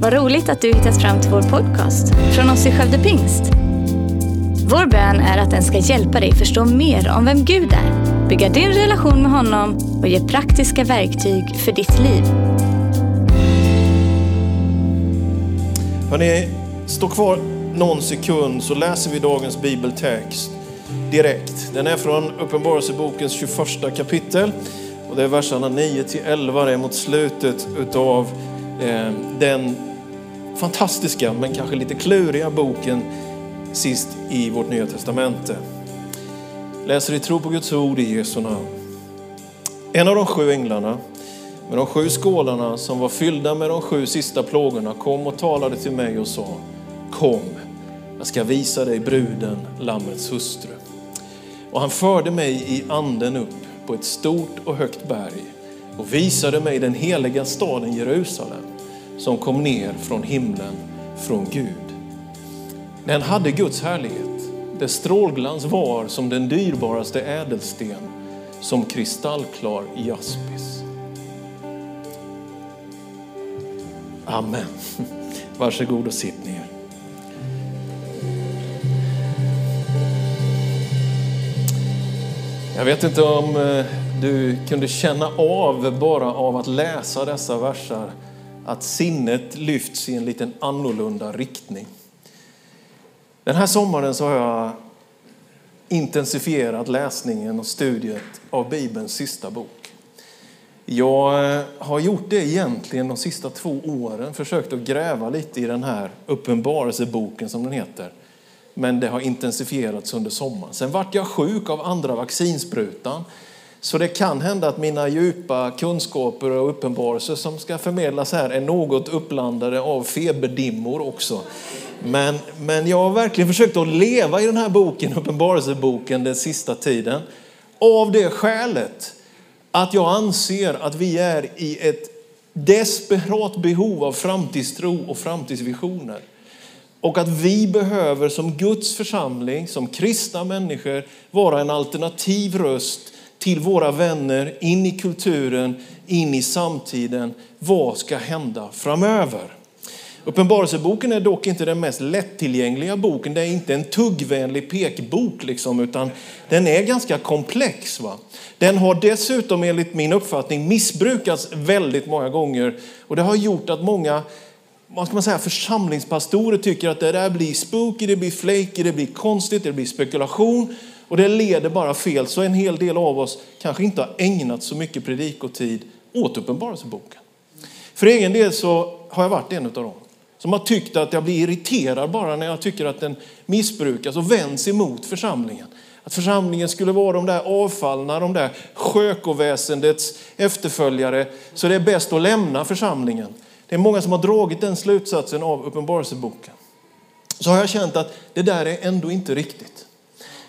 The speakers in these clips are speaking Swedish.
Vad roligt att du hittat fram till vår podcast från oss i Skövde Pingst. Vår bön är att den ska hjälpa dig förstå mer om vem Gud är, bygga din relation med honom och ge praktiska verktyg för ditt liv. Hörrni, stå kvar någon sekund så läser vi dagens bibeltext direkt. Den är från Uppenbarelsebokens 21 kapitel och det är verserna 9 till 11. Det är mot slutet utav eh, den fantastiska men kanske lite kluriga boken sist i vårt Nya Testamente. Läser i tro på Guds ord i Jesu namn. En av de sju änglarna med de sju skålarna som var fyllda med de sju sista plågorna kom och talade till mig och sa Kom, jag ska visa dig bruden, Lammets hustru. Och han förde mig i anden upp på ett stort och högt berg och visade mig den heliga staden Jerusalem som kom ner från himlen, från Gud. Den hade Guds härlighet. Dess strålglans var som den dyrbaraste ädelsten, som kristallklar jaspis. Amen. Varsågod och sitt ner. Jag vet inte om eh, du kunde känna av bara av att läsa dessa versar att sinnet lyfts i en liten annorlunda riktning. Den här sommaren så har jag intensifierat läsningen och studiet av Bibelns sista bok. Jag eh, har gjort det egentligen de sista två åren, försökt att gräva lite i den här uppenbarelseboken som den heter. Men det har intensifierats under sommaren. Sen vart jag sjuk av andra vaccinsprutan. Så det kan hända att mina djupa kunskaper och uppenbarelser som ska förmedlas här är något uppblandade av feberdimmor också. Men, men jag har verkligen försökt att leva i den här boken, Uppenbarelseboken, den sista tiden. Av det skälet att jag anser att vi är i ett desperat behov av framtidstro och framtidsvisioner. Och att vi behöver som Guds församling, som kristna människor, vara en alternativ röst till våra vänner, in i kulturen, in i samtiden. Vad ska hända framöver? Uppenbarelseboken är dock inte den mest lättillgängliga boken. Det är inte en tuggvänlig pekbok, liksom, utan den är ganska komplex. Va? Den har dessutom enligt min uppfattning missbrukats väldigt många gånger och det har gjort att många vad ska man säga, församlingspastorer tycker att det där blir spooky, det blir flaky, det blir konstigt, det blir spekulation och det leder bara fel. Så en hel del av oss kanske inte har ägnat så mycket predikotid åt Uppenbarelseboken. För egen del så har jag varit en av dem som har tyckt att jag blir irriterad bara när jag tycker att den missbrukas och vänds emot församlingen. Att församlingen skulle vara de där avfallna, de där skökoväsendets efterföljare. Så det är bäst att lämna församlingen. Det är många som har dragit den slutsatsen av Uppenbarelseboken. Så har jag känt att det där är ändå inte riktigt.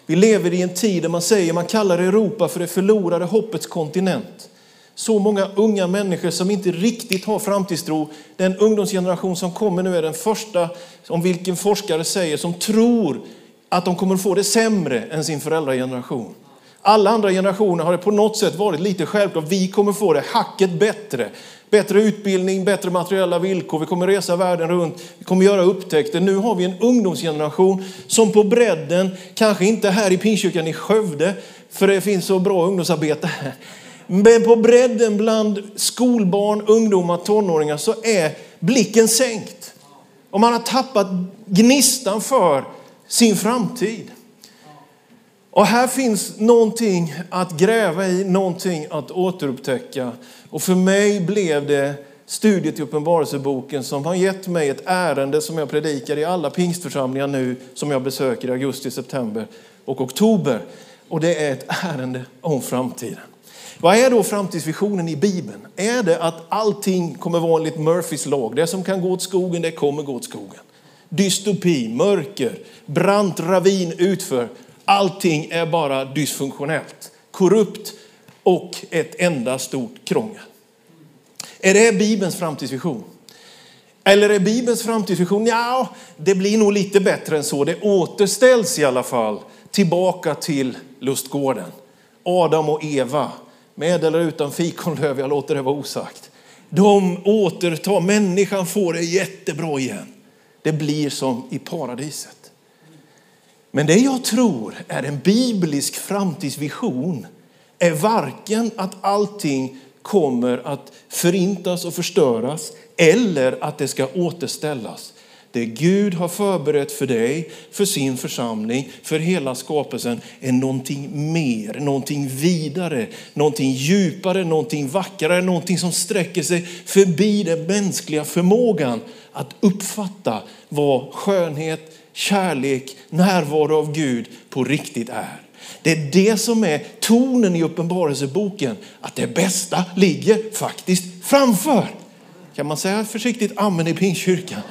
Vi lever i en tid där man säger, man kallar Europa för det förlorade hoppets kontinent. Så många unga människor som inte riktigt har framtidstro. Den ungdomsgeneration som kommer nu är den första, om vilken forskare säger, som tror att de kommer få det sämre än sin föräldrageneration. Alla andra generationer har det på något sätt varit lite självklart. Vi kommer få det hacket bättre. Bättre utbildning, bättre materiella villkor, vi kommer resa världen runt, vi kommer göra upptäckter. Nu har vi en ungdomsgeneration som på bredden, kanske inte här i Pingstkyrkan i Skövde, för det finns så bra ungdomsarbete här. Men på bredden bland skolbarn, ungdomar, tonåringar så är blicken sänkt. Och man har tappat gnistan för sin framtid. Och här finns någonting att gräva i, någonting att återupptäcka. Och för mig blev det studiet i Uppenbarelseboken som har gett mig ett ärende som jag predikar i alla pingstförsamlingar nu som jag besöker i augusti, september och oktober. Och det är ett ärende om framtiden. Vad är då framtidsvisionen i Bibeln? Är det att allting kommer vara enligt Murphys lag? Det som kan gå åt skogen, det kommer gå åt skogen. Dystopi, mörker, brant ravin utför. Allting är bara dysfunktionellt, korrupt och ett enda stort krångel. Är det Bibelns framtidsvision? Eller är Bibelns framtidsvision, ja, det blir nog lite bättre än så. Det återställs i alla fall tillbaka till lustgården. Adam och Eva, med eller utan fikonlöv, jag låter det vara osagt. De återtar, människan får det jättebra igen. Det blir som i paradiset. Men det jag tror är en biblisk framtidsvision är varken att allting kommer att förintas och förstöras eller att det ska återställas. Det Gud har förberett för dig, för sin församling, för hela skapelsen är någonting mer, någonting vidare, någonting djupare, någonting vackrare, någonting som sträcker sig förbi den mänskliga förmågan att uppfatta vad skönhet, kärlek, närvaro av Gud på riktigt är. Det är det som är tonen i Uppenbarelseboken, att det bästa ligger faktiskt framför. Kan man säga försiktigt amen i Pingstkyrkan?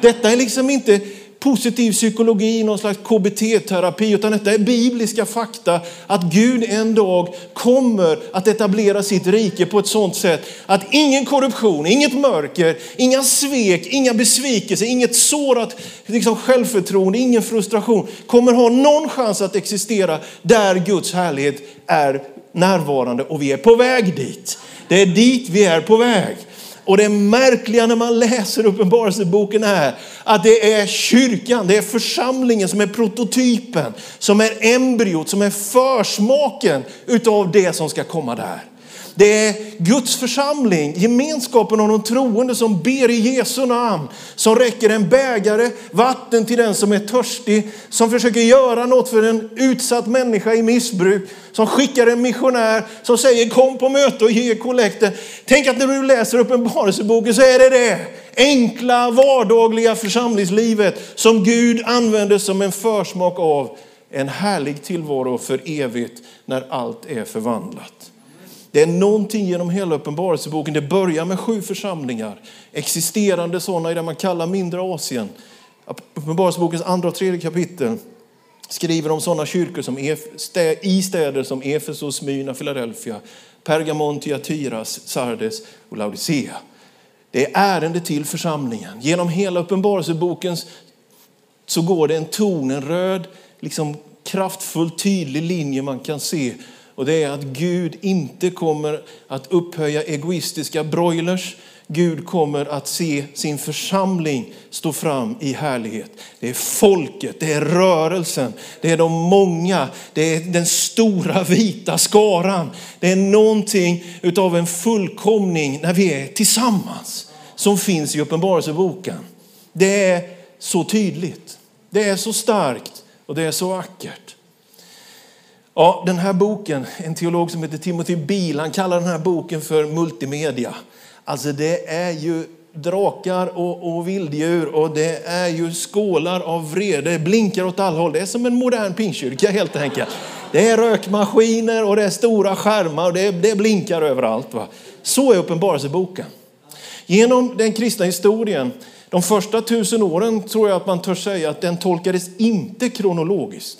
Detta är liksom inte positiv psykologi, någon slags KBT-terapi, utan detta är bibliska fakta att Gud en dag kommer att etablera sitt rike på ett sådant sätt att ingen korruption, inget mörker, inga svek, inga besvikelser, inget sårat liksom självförtroende, ingen frustration kommer ha någon chans att existera där Guds härlighet är närvarande och vi är på väg dit. Det är dit vi är på väg. Och det märkliga när man läser Uppenbarelseboken är att det är kyrkan, det är församlingen som är prototypen, som är embryot, som är försmaken utav det som ska komma där. Det är Guds församling, gemenskapen av de troende som ber i Jesu namn, som räcker en bägare vatten till den som är törstig, som försöker göra något för en utsatt människa i missbruk, som skickar en missionär som säger kom på möte och ge kollekten. Tänk att när du läser Uppenbarelseboken så är det det enkla vardagliga församlingslivet som Gud använder som en försmak av en härlig tillvaro för evigt när allt är förvandlat. Det är någonting genom hela Uppenbarelseboken. Det börjar med sju församlingar, existerande sådana i det man kallar mindre Asien. Uppenbarelsebokens andra och tredje kapitel skriver om sådana kyrkor som i städer som Efesos, Smyrna, Philadelphia, Pergamon, Thyatira, Sardes och Laodicea. Det är ärende till församlingen. Genom hela Uppenbarelseboken så går det en ton, en röd, liksom kraftfull, tydlig linje man kan se och det är att Gud inte kommer att upphöja egoistiska broilers. Gud kommer att se sin församling stå fram i härlighet. Det är folket, det är rörelsen, det är de många, det är den stora vita skaran. Det är någonting utav en fullkomning när vi är tillsammans som finns i Uppenbarelseboken. Det är så tydligt, det är så starkt och det är så vackert. Ja, den här boken, en teolog som heter Timothy Biel, han kallar den här boken för multimedia. Alltså det är ju drakar och, och vilddjur och det är ju skålar av vrede, blinkar åt alla håll. Det är som en modern pingkyrka helt enkelt. Det är rökmaskiner och det är stora skärmar och det, det blinkar överallt. Va? Så är Uppenbarelseboken. Genom den kristna historien, de första tusen åren tror jag att man törs säga att den tolkades inte kronologiskt.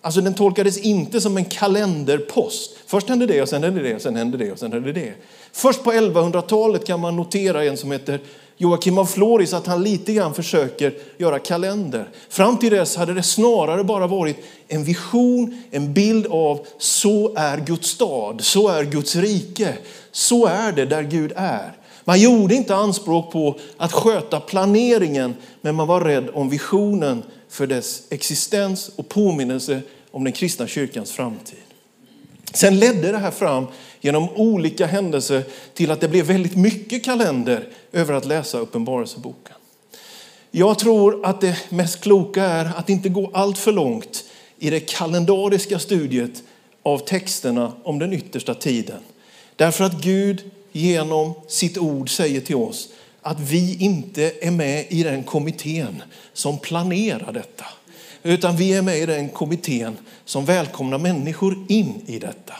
Alltså den tolkades inte som en kalenderpost. Först hände det och sen hände det och sen hände det och sen hände det. Först på 1100-talet kan man notera en som heter Joakim av Floris att han lite grann försöker göra kalender. Fram till dess hade det snarare bara varit en vision, en bild av så är Guds stad, så är Guds rike, så är det där Gud är. Man gjorde inte anspråk på att sköta planeringen, men man var rädd om visionen för dess existens och påminnelse om den kristna kyrkans framtid. Sen ledde det här fram genom olika händelser till att det blev väldigt mycket kalender över att läsa Uppenbarelseboken. Jag tror att det mest kloka är att inte gå allt för långt i det kalendariska studiet av texterna om den yttersta tiden. Därför att Gud genom sitt ord säger till oss att vi inte är med i den kommittén som planerar detta. Utan vi är med i den kommittén som välkomnar människor in i detta.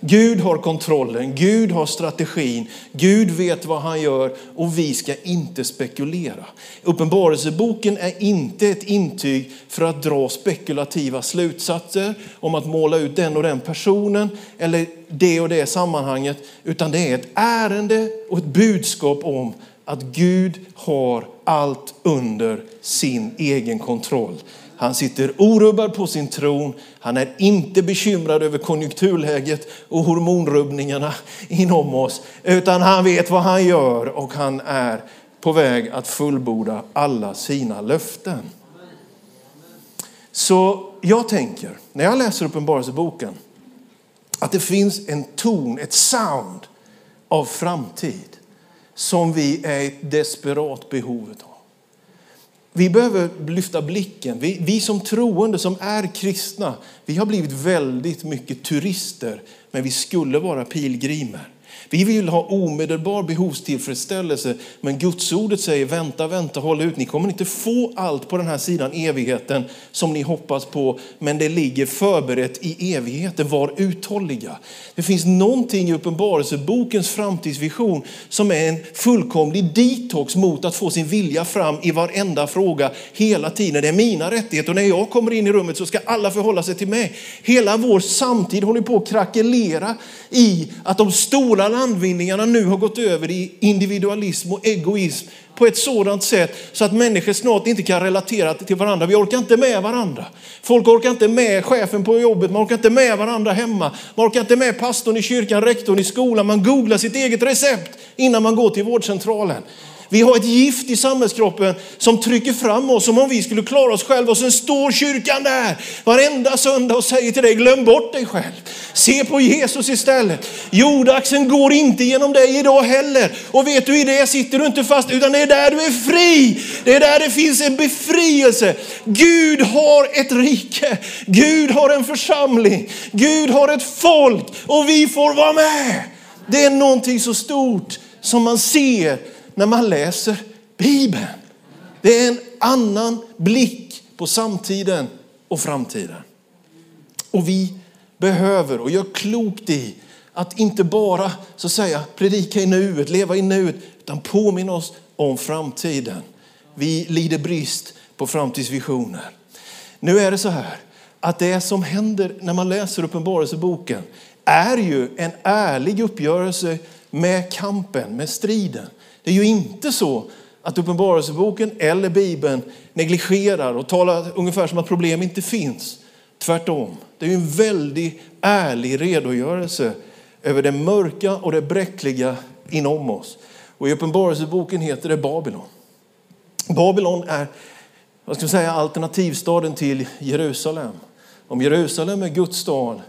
Gud har kontrollen, Gud har strategin, Gud vet vad han gör och vi ska inte spekulera. Uppenbarelseboken är inte ett intyg för att dra spekulativa slutsatser om att måla ut den och den personen eller det och det sammanhanget, utan det är ett ärende och ett budskap om att Gud har allt under sin egen kontroll. Han sitter orubbad på sin tron. Han är inte bekymrad över konjunkturläget och hormonrubbningarna inom oss, utan han vet vad han gör och han är på väg att fullborda alla sina löften. Så jag tänker, när jag läser Uppenbarelseboken, att det finns en ton, ett sound av framtid som vi är i desperat behov av. Vi behöver lyfta blicken. Vi, vi, som troende, som är kristna, vi har blivit väldigt mycket turister, men vi skulle vara pilgrimer. Vi vill ha omedelbar behovstillfredsställelse, men Guds ordet säger vänta, vänta, håll ut. Ni kommer inte få allt på den här sidan evigheten som ni hoppas på, men det ligger förberett i evigheten. Var uthålliga. Det finns någonting i Uppenbarelsebokens framtidsvision som är en fullkomlig detox mot att få sin vilja fram i varenda fråga hela tiden. Det är mina rättigheter och när jag kommer in i rummet så ska alla förhålla sig till mig. Hela vår samtid håller på att krackelera i att de stora landvinningarna nu har gått över i individualism och egoism på ett sådant sätt så att människor snart inte kan relatera till varandra. Vi orkar inte med varandra. Folk orkar inte med chefen på jobbet, man orkar inte med varandra hemma. Man orkar inte med pastorn i kyrkan, rektorn i skolan. Man googlar sitt eget recept innan man går till vårdcentralen. Vi har ett gift i samhällskroppen som trycker fram oss som om vi skulle klara oss själva. Och sen står kyrkan där varenda söndag och säger till dig, glöm bort dig själv. Se på Jesus istället. Jordaxeln går inte genom dig idag heller. Och vet du, i det sitter du inte fast, utan det är där du är fri. Det är där det finns en befrielse. Gud har ett rike. Gud har en församling. Gud har ett folk och vi får vara med. Det är någonting så stort som man ser när man läser Bibeln. Det är en annan blick på samtiden och framtiden. Och vi behöver och gör klokt i att inte bara så att säga predika i nuet, leva i nuet, utan påminna oss om framtiden. Vi lider brist på framtidsvisioner. Nu är det så här att det som händer när man läser Uppenbarelseboken är ju en ärlig uppgörelse med kampen, med striden. Det är ju inte så att Uppenbarelseboken eller Bibeln negligerar och talar ungefär som att problem inte finns. Tvärtom. Det är en väldigt ärlig redogörelse över det mörka och det bräckliga inom oss. Och I Uppenbarelseboken heter det Babylon. Babylon är vad ska man säga, alternativstaden till Jerusalem. Om Jerusalem är Guds stad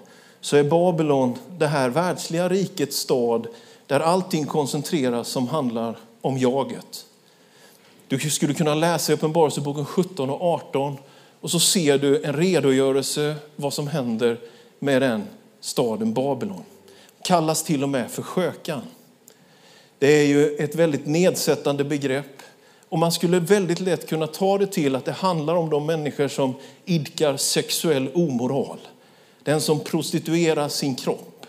så är Babylon det här världsliga rikets stad där allting koncentreras som handlar om jaget. Du skulle kunna läsa i Uppenbarelseboken 17 och 18 och så ser du en redogörelse vad som händer med den staden Babylon. Kallas till och med för skökan. Det är ju ett väldigt nedsättande begrepp och man skulle väldigt lätt kunna ta det till att det handlar om de människor som idkar sexuell omoral. Den som prostituerar sin kropp.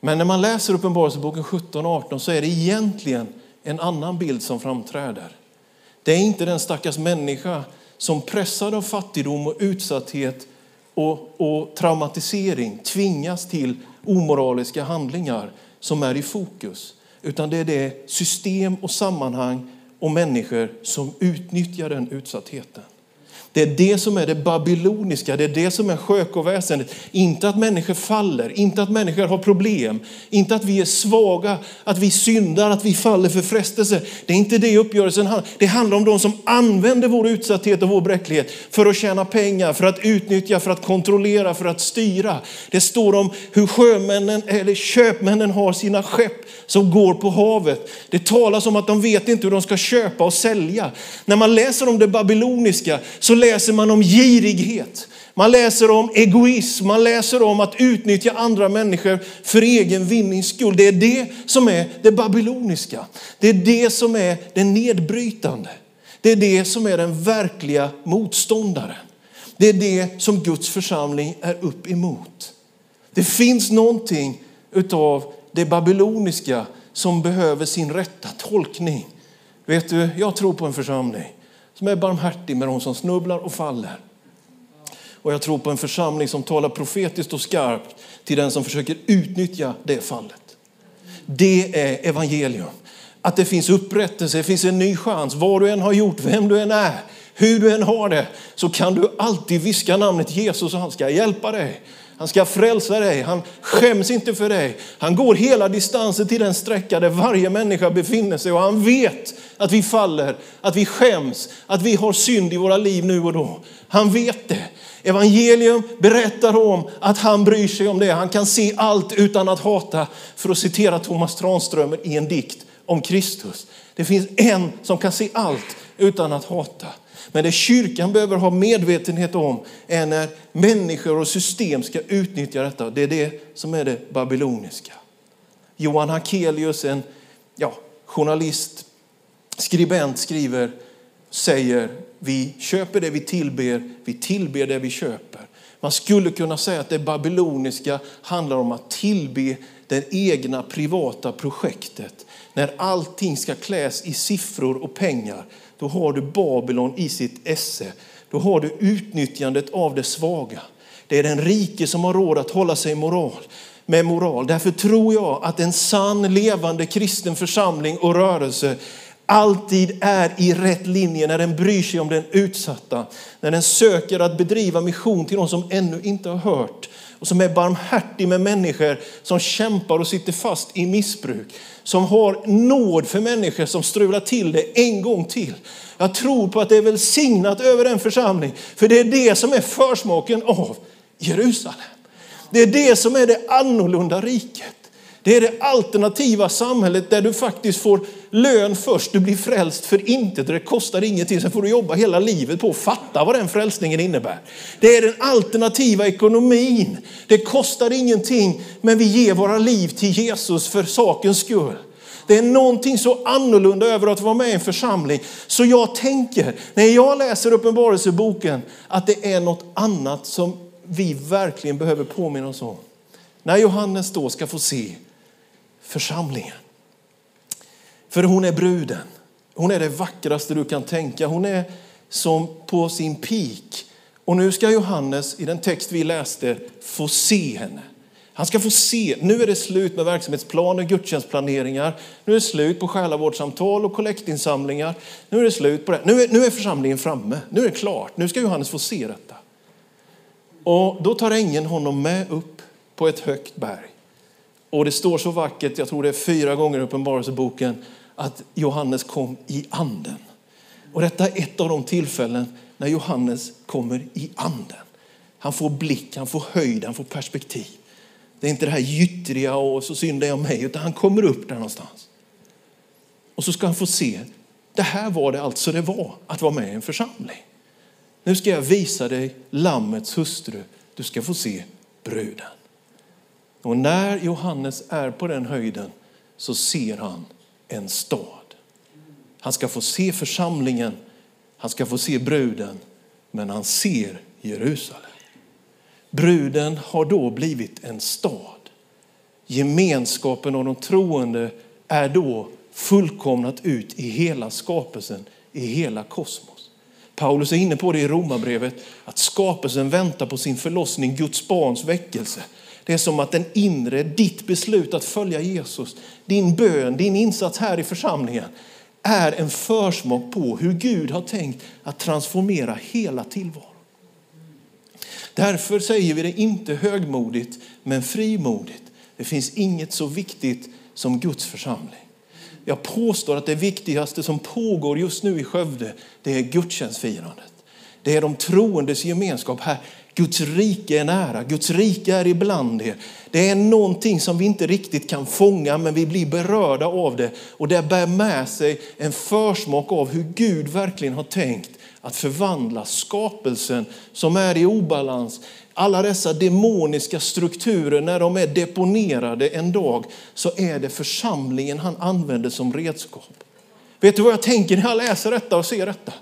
Men när man läser Uppenbarelseboken 17 och 18 så är det egentligen en annan bild som framträder. Det är inte den stackars människa som pressad av fattigdom och utsatthet och, och traumatisering tvingas till omoraliska handlingar som är i fokus. Utan det är det system och sammanhang och människor som utnyttjar den utsattheten. Det är det som är det babyloniska, det är det som är sjökoväsendet. Inte att människor faller, inte att människor har problem, inte att vi är svaga, att vi syndar, att vi faller för frestelse. Det är inte det uppgörelsen handlar Det handlar om de som använder vår utsatthet och vår bräcklighet för att tjäna pengar, för att utnyttja, för att kontrollera, för att styra. Det står om hur sjömännen eller köpmännen har sina skepp som går på havet. Det talas om att de vet inte hur de ska köpa och sälja. När man läser om det babyloniska så läser man om girighet. Man läser om egoism, man läser om att utnyttja andra människor för egen vinnings skull. Det är det som är det babyloniska. Det är det som är det nedbrytande. Det är det som är den verkliga motståndaren. Det är det som Guds församling är upp emot. Det finns någonting utav det babyloniska som behöver sin rätta tolkning. Vet du, jag tror på en församling som är barmhärtig med de som snubblar och faller. Och jag tror på en församling som talar profetiskt och skarpt till den som försöker utnyttja det fallet. Det är evangelium. Att det finns upprättelse, det finns en ny chans. Vad du än har gjort, vem du än är, Hur du än har det så kan du alltid viska namnet Jesus och han ska hjälpa dig. Han ska frälsa dig. Han skäms inte för dig. Han går hela distansen till den sträcka där varje människa befinner sig och han vet att vi faller, att vi skäms, att vi har synd i våra liv nu och då. Han vet det. Evangelium berättar om att han bryr sig om det. Han kan se allt utan att hata, för att citera Thomas Tranströmer i en dikt om Kristus. Det finns en som kan se allt utan att hata. Men det kyrkan behöver ha medvetenhet om är när människor och system ska utnyttja detta. Det är det som är det babyloniska. Johan Hakelius, en ja, journalist, skribent, skriver, säger vi köper det vi tillber, vi tillber det vi köper. Man skulle kunna säga att det babyloniska handlar om att tillbe det egna privata projektet. När allting ska kläs i siffror och pengar, då har du Babylon i sitt esse. Då har du utnyttjandet av det svaga. Det är den rike som har råd att hålla sig moral, med moral. Därför tror jag att en sann levande kristen församling och rörelse alltid är i rätt linje när den bryr sig om den utsatta. När den söker att bedriva mission till de som ännu inte har hört och som är barmhärtig med människor som kämpar och sitter fast i missbruk. Som har nåd för människor som strular till det en gång till. Jag tror på att det är välsignat över en församling, för det är det som är försmaken av Jerusalem. Det är det som är det annorlunda riket. Det är det alternativa samhället där du faktiskt får lön först, du blir frälst för inte, det kostar ingenting, sen får du jobba hela livet på att fatta vad den frälsningen innebär. Det är den alternativa ekonomin. Det kostar ingenting, men vi ger våra liv till Jesus för sakens skull. Det är någonting så annorlunda över att vara med i en församling. Så jag tänker, när jag läser Uppenbarelseboken, att det är något annat som vi verkligen behöver påminna oss om. När Johannes då ska få se församlingen. För hon är bruden. Hon är det vackraste du kan tänka. Hon är som på sin peak. Och nu ska Johannes i den text vi läste få se henne. Han ska få se, nu är det slut med verksamhetsplaner, gudstjänstplaneringar. Nu är det slut på själavårdssamtal och kollektinsamlingar. Nu är det slut på det. Nu är, nu är församlingen framme, nu är det klart. Nu ska Johannes få se detta. Och då tar ängeln honom med upp på ett högt berg. Och det står så vackert, jag tror det är fyra gånger i Uppenbarelseboken, att Johannes kom i anden. Och detta är ett av de tillfällen när Johannes kommer i anden. Han får blick, han får höjd, han får perspektiv. Det är inte det här gyttriga och så syndar jag mig, utan han kommer upp där någonstans. Och så ska han få se, det här var det alltså det var att vara med i en församling. Nu ska jag visa dig lammets hustru, du ska få se bruden. Och när Johannes är på den höjden så ser han en stad. Han ska få se församlingen, han ska få se bruden, men han ser Jerusalem. Bruden har då blivit en stad. Gemenskapen av de troende är då fullkomnat ut i hela skapelsen, i hela kosmos. Paulus är inne på det i Romarbrevet, att skapelsen väntar på sin förlossning, Guds barns väckelse. Det är som att den inre, ditt beslut att följa Jesus, din bön, din insats här i församlingen är en försmak på hur Gud har tänkt att transformera hela tillvaron. Därför säger vi det inte högmodigt men frimodigt. Det finns inget så viktigt som Guds församling. Jag påstår att det viktigaste som pågår just nu i Skövde, det är gudstjänstfirandet. Det är de troendes gemenskap här. Guds rike är nära, Guds rike är ibland er. Det är någonting som vi inte riktigt kan fånga men vi blir berörda av det och det bär med sig en försmak av hur Gud verkligen har tänkt att förvandla skapelsen som är i obalans. Alla dessa demoniska strukturer, när de är deponerade en dag så är det församlingen han använder som redskap. Vet du vad jag tänker när jag läser detta och ser detta?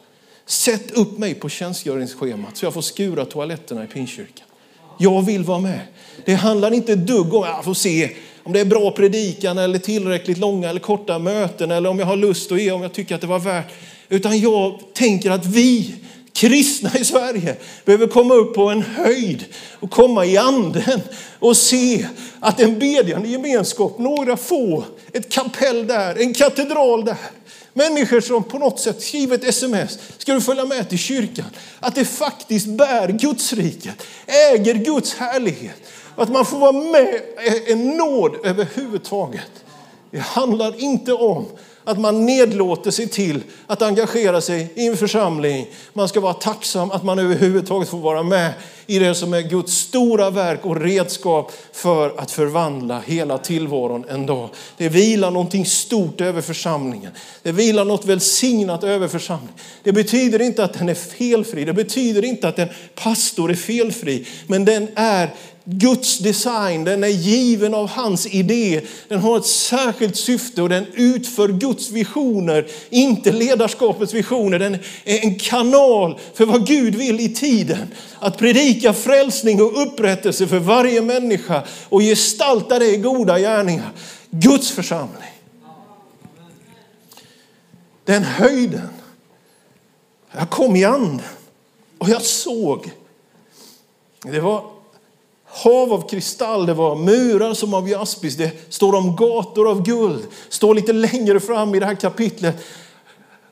Sätt upp mig på tjänstgöringsschemat så jag får skura toaletterna i Pingstkyrkan. Jag vill vara med. Det handlar inte ett dugg om att få se om det är bra predikan eller tillräckligt långa eller korta möten eller om jag har lust att ge, om jag tycker att det var värt. Utan jag tänker att vi kristna i Sverige behöver komma upp på en höjd och komma i anden och se att en bedjande gemenskap, några få, ett kapell där, en katedral där, Människor som på något sätt skriver ett sms, ska du följa med till kyrkan? Att det faktiskt bär Guds rike, äger Guds härlighet. Att man får vara med eh, en nåd överhuvudtaget. Det handlar inte om att man nedlåter sig till att engagera sig i en församling. Man ska vara tacksam att man överhuvudtaget får vara med i det som är Guds stora verk och redskap för att förvandla hela tillvaron en dag. Det vilar någonting stort över församlingen. Det vilar något välsignat över församlingen. Det betyder inte att den är felfri. Det betyder inte att en pastor är felfri. Men den är Guds design, den är given av hans idé. Den har ett särskilt syfte och den utför Guds visioner, inte ledarskapets visioner. Den är en kanal för vad Gud vill i tiden. Att predika frälsning och upprättelse för varje människa och gestalta det i goda gärningar. Guds församling. Den höjden. Jag kom i anden och jag såg. Det var hav av kristall, det var murar som av jaspis, det står om gator av guld. står lite längre fram i det här kapitlet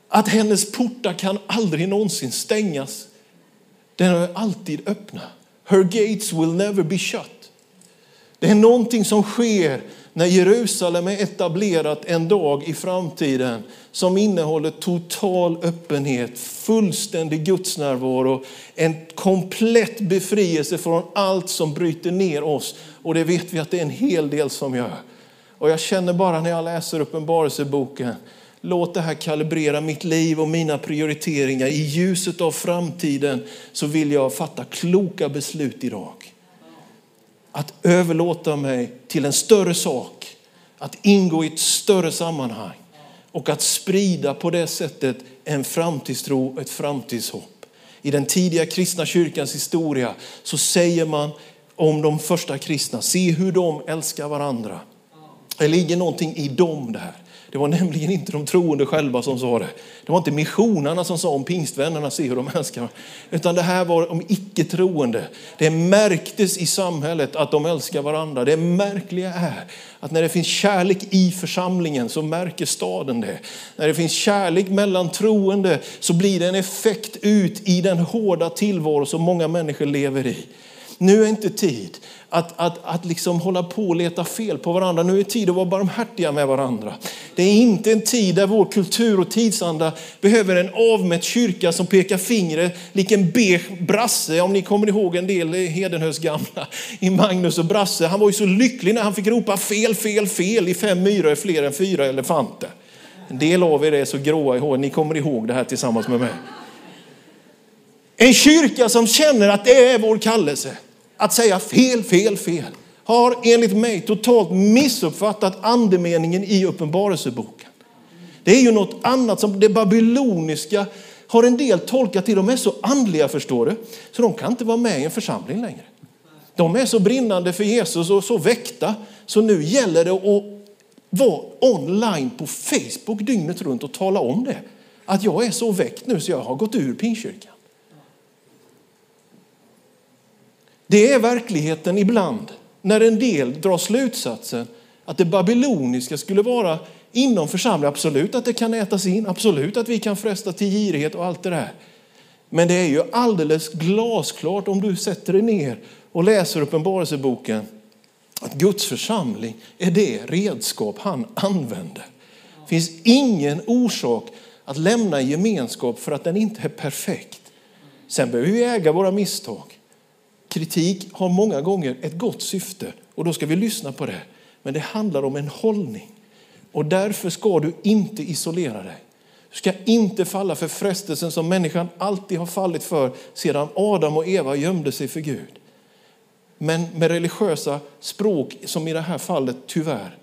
att hennes portar kan aldrig någonsin stängas. Den är alltid öppna. Her gates will never be shut. Det är någonting som sker när Jerusalem är etablerat en dag i framtiden som innehåller total öppenhet, fullständig gudsnärvaro, en komplett befrielse från allt som bryter ner oss. Och det vet vi att det är en hel del som gör. Och jag känner bara när jag läser Uppenbarelseboken, låt det här kalibrera mitt liv och mina prioriteringar. I ljuset av framtiden så vill jag fatta kloka beslut idag att överlåta mig till en större sak, att ingå i ett större sammanhang och att sprida på det sättet en framtidstro och ett framtidshopp. I den tidiga kristna kyrkans historia så säger man om de första kristna, se hur de älskar varandra. Det ligger någonting i dem där. Det var nämligen inte de troende själva som sa det. Det var inte missionarna som sa om pingstvännerna, se hur de älskar. Utan det här var om icke-troende. Det märktes i samhället att de älskar varandra. Det märkliga är att när det finns kärlek i församlingen så märker staden det. När det finns kärlek mellan troende så blir det en effekt ut i den hårda tillvaro som många människor lever i. Nu är inte tid att, att, att liksom hålla på och leta fel på varandra. Nu är tid att vara barmhärtiga med varandra. Det är inte en tid där vår kultur och tidsanda behöver en avmätt kyrka som pekar fingret lik en beige brasse. Om ni kommer ihåg en del Hedenhös gamla i Magnus och Brasse. Han var ju så lycklig när han fick ropa fel, fel, fel i fem myror är fler än fyra elefanter. En del av er är så gråa i håret, ni kommer ihåg det här tillsammans med mig. En kyrka som känner att det är vår kallelse att säga fel, fel, fel har enligt mig totalt missuppfattat andemeningen i Uppenbarelseboken. Det är ju något annat som det babyloniska har en del tolkat till. De är så andliga förstår du, så de kan inte vara med i en församling längre. De är så brinnande för Jesus och så väckta, så nu gäller det att vara online på Facebook dygnet runt och tala om det. Att jag är så väckt nu så jag har gått ur pinkyrkan. Det är verkligheten ibland när en del drar slutsatsen att det babyloniska skulle vara inom församlingen. Absolut att det kan ätas in, absolut att vi kan fresta till girighet och allt det där. Men det är ju alldeles glasklart om du sätter dig ner och läser Uppenbarelseboken att Guds församling är det redskap han använder. Det finns ingen orsak att lämna gemenskap för att den inte är perfekt. Sen behöver vi äga våra misstag. Kritik har många gånger ett gott syfte och då ska vi lyssna på det. Men det handlar om en hållning och därför ska du inte isolera dig. Du ska inte falla för frestelsen som människan alltid har fallit för sedan Adam och Eva gömde sig för Gud. Men med religiösa språk som i det här fallet tyvärr.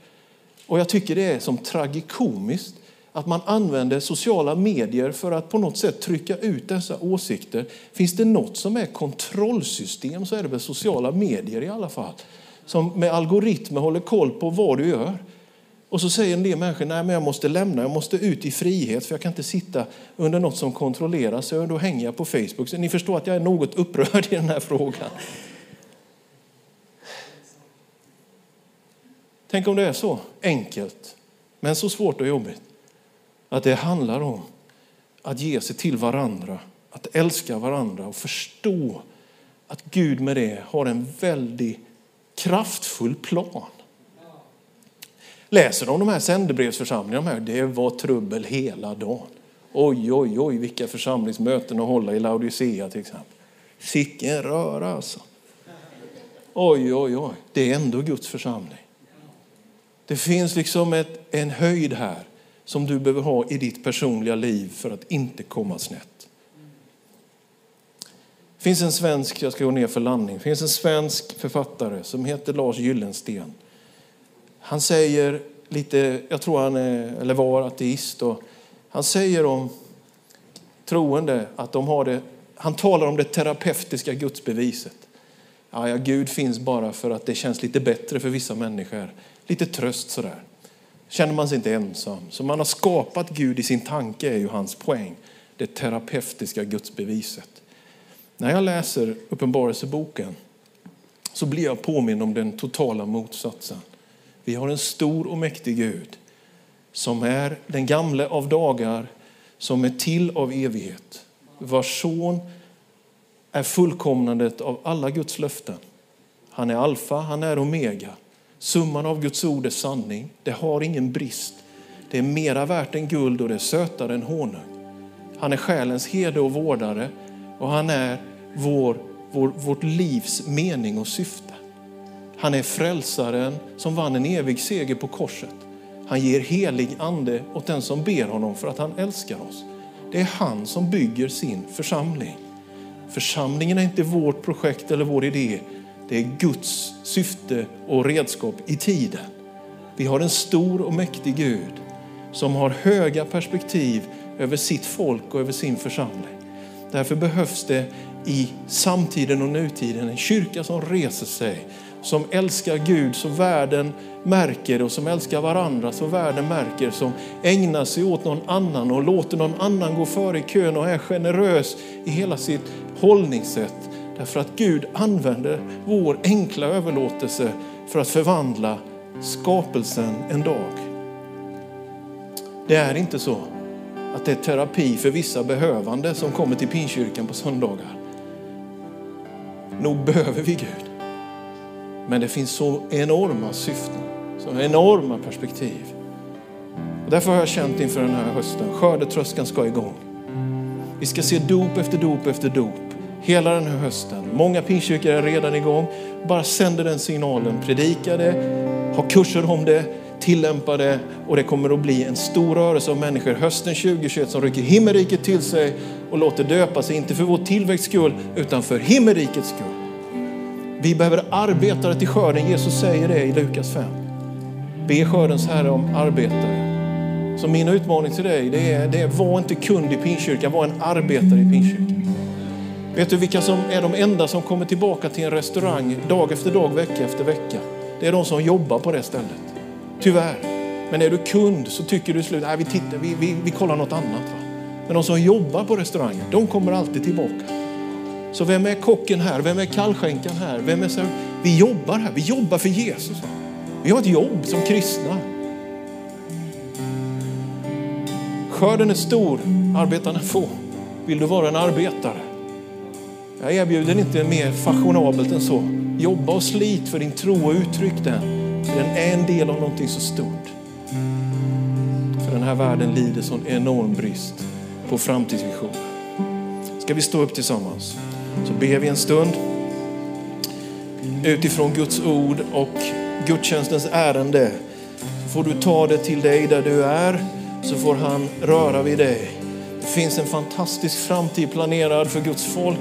Och jag tycker det är som tragikomiskt att man använder sociala medier för att på något sätt trycka ut dessa åsikter. Finns det något som är kontrollsystem så är det väl sociala medier i alla fall. Som med algoritmer håller koll på vad du gör. Och så säger en del människor, nej men jag måste lämna, jag måste ut i frihet för jag kan inte sitta under något som kontrolleras. Så då hänger jag på Facebook. Så ni förstår att jag är något upprörd i den här frågan. Tänk om det är så enkelt, men så svårt och jobbigt att det handlar om att ge sig till varandra, att älska varandra och förstå att Gud med det har en väldigt kraftfull plan. Läser de de här sändebrevsförsamlingarna, det var trubbel hela dagen. Oj, oj, oj, vilka församlingsmöten att hålla i Laodicea till exempel. Sicken röra alltså. Oj, oj, oj, det är ändå Guds församling. Det finns liksom ett, en höjd här som du behöver ha i ditt personliga liv för att inte komma snett. Det finns en svensk, jag ska gå ner för landning, det finns en svensk författare som heter Lars Gyllensten. Han säger lite, jag tror han är, eller var ateist, och han säger om troende att de har det, han talar om det terapeutiska gudsbeviset. Ja, ja, Gud finns bara för att det känns lite bättre för vissa människor. Lite tröst sådär. Känner man sig inte ensam. Så man har skapat Gud i sin tanke är ju hans poäng. Det terapeutiska gudsbeviset. När jag läser Uppenbarelseboken så blir jag påminn om den totala motsatsen. Vi har en stor och mäktig Gud som är den gamle av dagar, som är till av evighet, vars son är fullkomnandet av alla Guds löften. Han är alfa, han är omega. Summan av Guds ord är sanning. Det har ingen brist. Det är mera värt än guld och det är sötare än honung. Han är själens herde och vårdare och han är vår, vår, vårt livs mening och syfte. Han är frälsaren som vann en evig seger på korset. Han ger helig ande åt den som ber honom för att han älskar oss. Det är han som bygger sin församling. Församlingen är inte vårt projekt eller vår idé. Det är Guds syfte och redskap i tiden. Vi har en stor och mäktig Gud som har höga perspektiv över sitt folk och över sin församling. Därför behövs det i samtiden och nutiden en kyrka som reser sig, som älskar Gud så världen märker och som älskar varandra så världen märker, som ägnar sig åt någon annan och låter någon annan gå före i kön och är generös i hela sitt hållningssätt. Därför att Gud använder vår enkla överlåtelse för att förvandla skapelsen en dag. Det är inte så att det är terapi för vissa behövande som kommer till pinkyrkan på söndagar. Nog behöver vi Gud. Men det finns så enorma syften, så enorma perspektiv. Och därför har jag känt inför den här hösten, skördetröskan ska igång. Vi ska se dop efter dop efter dop hela den här hösten. Många pingstkyrkor är redan igång. Bara sänder den signalen, predika det, ha kurser om det, tillämpa det och det kommer att bli en stor rörelse av människor hösten 2021 som rycker himmelriket till sig och låter döpa sig, inte för vår tillväxts skull utan för himmelrikets skull. Vi behöver arbetare till skörden. Jesus säger det i Lukas 5. Be skördens Herre om arbetare. Så min utmaning till dig det är, det är var inte kund i pinkyrkan, var en arbetare i pinkyrkan. Vet du vilka som är de enda som kommer tillbaka till en restaurang dag efter dag, vecka efter vecka? Det är de som jobbar på det stället. Tyvärr. Men är du kund så tycker du slut, nej vi tittar, vi, vi, vi kollar något annat. Va? Men de som jobbar på restaurangen, de kommer alltid tillbaka. Så vem är kocken här? Vem är kallskänkan här? Vem är så... Vi jobbar här, vi jobbar för Jesus. Vi har ett jobb som kristna. Skörden är stor, arbetarna få. Vill du vara en arbetare? Jag erbjuder inte mer fashionabelt än så. Jobba och slit för din tro och uttryck den. För den är en del av någonting så stort. För den här världen lider sån enorm brist på framtidsvision. Ska vi stå upp tillsammans? Så ber vi en stund utifrån Guds ord och gudstjänstens ärende. Så får du ta det till dig där du är, så får han röra vid dig. Det finns en fantastisk framtid planerad för Guds folk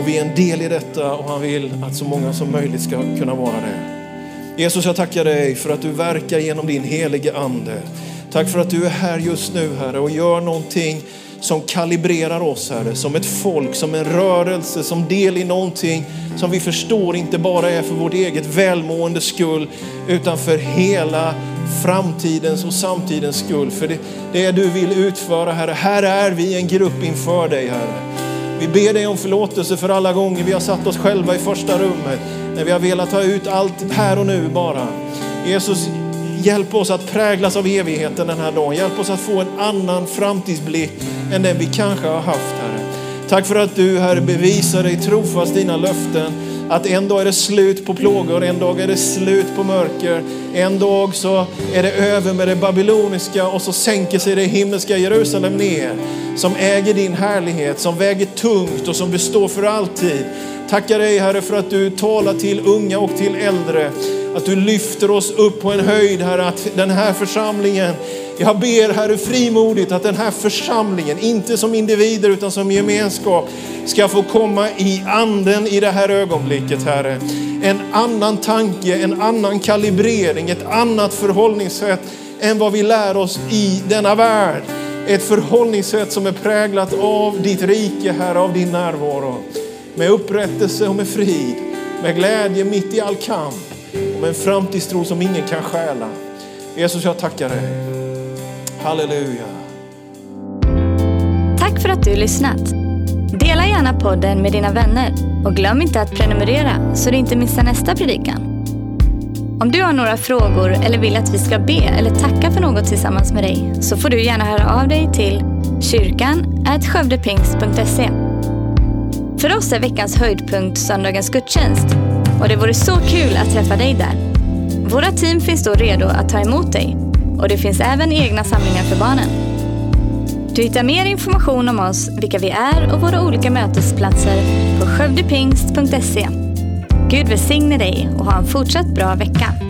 och vi är en del i detta och han vill att så många som möjligt ska kunna vara det. Jesus, jag tackar dig för att du verkar genom din helige ande. Tack för att du är här just nu, Herre, och gör någonting som kalibrerar oss, Herre, som ett folk, som en rörelse, som del i någonting som vi förstår inte bara är för vårt eget välmående skull, utan för hela framtidens och samtidens skull. För det, det du vill utföra, Herre. Här är vi en grupp inför dig, Herre. Vi ber dig om förlåtelse för alla gånger vi har satt oss själva i första rummet, när vi har velat ta ut allt här och nu bara. Jesus, Hjälp oss att präglas av evigheten den här dagen. Hjälp oss att få en annan framtidsblick än den vi kanske har haft, Herre. Tack för att du, Herre, bevisar dig trofast dina löften. Att en dag är det slut på plågor, en dag är det slut på mörker. En dag så är det över med det babyloniska och så sänker sig det himmelska Jerusalem ner. Som äger din härlighet, som väger tungt och som består för alltid. Tackar dig Herre för att du talar till unga och till äldre. Att du lyfter oss upp på en höjd Herre, att den här församlingen, jag ber Herre frimodigt att den här församlingen, inte som individer utan som gemenskap, ska få komma i anden i det här ögonblicket Herre. En annan tanke, en annan kalibrering, ett annat förhållningssätt än vad vi lär oss i denna värld. Ett förhållningssätt som är präglat av ditt rike, Herre, av din närvaro. Med upprättelse och med frid, med glädje mitt i all kamp och med en framtidstro som ingen kan stjäla. Jesus, jag tackar dig. Halleluja. Tack för att du lyssnat. Dela gärna podden med dina vänner och glöm inte att prenumerera så du inte missar nästa predikan. Om du har några frågor eller vill att vi ska be eller tacka för något tillsammans med dig så får du gärna höra av dig till kyrkan skövdepingst.se. För oss är veckans höjdpunkt söndagens gudstjänst och det vore så kul att träffa dig där. Våra team finns då redo att ta emot dig och det finns även egna samlingar för barnen. Du hittar mer information om oss, vilka vi är och våra olika mötesplatser på skövdepingst.se. Gud välsigne dig och ha en fortsatt bra vecka.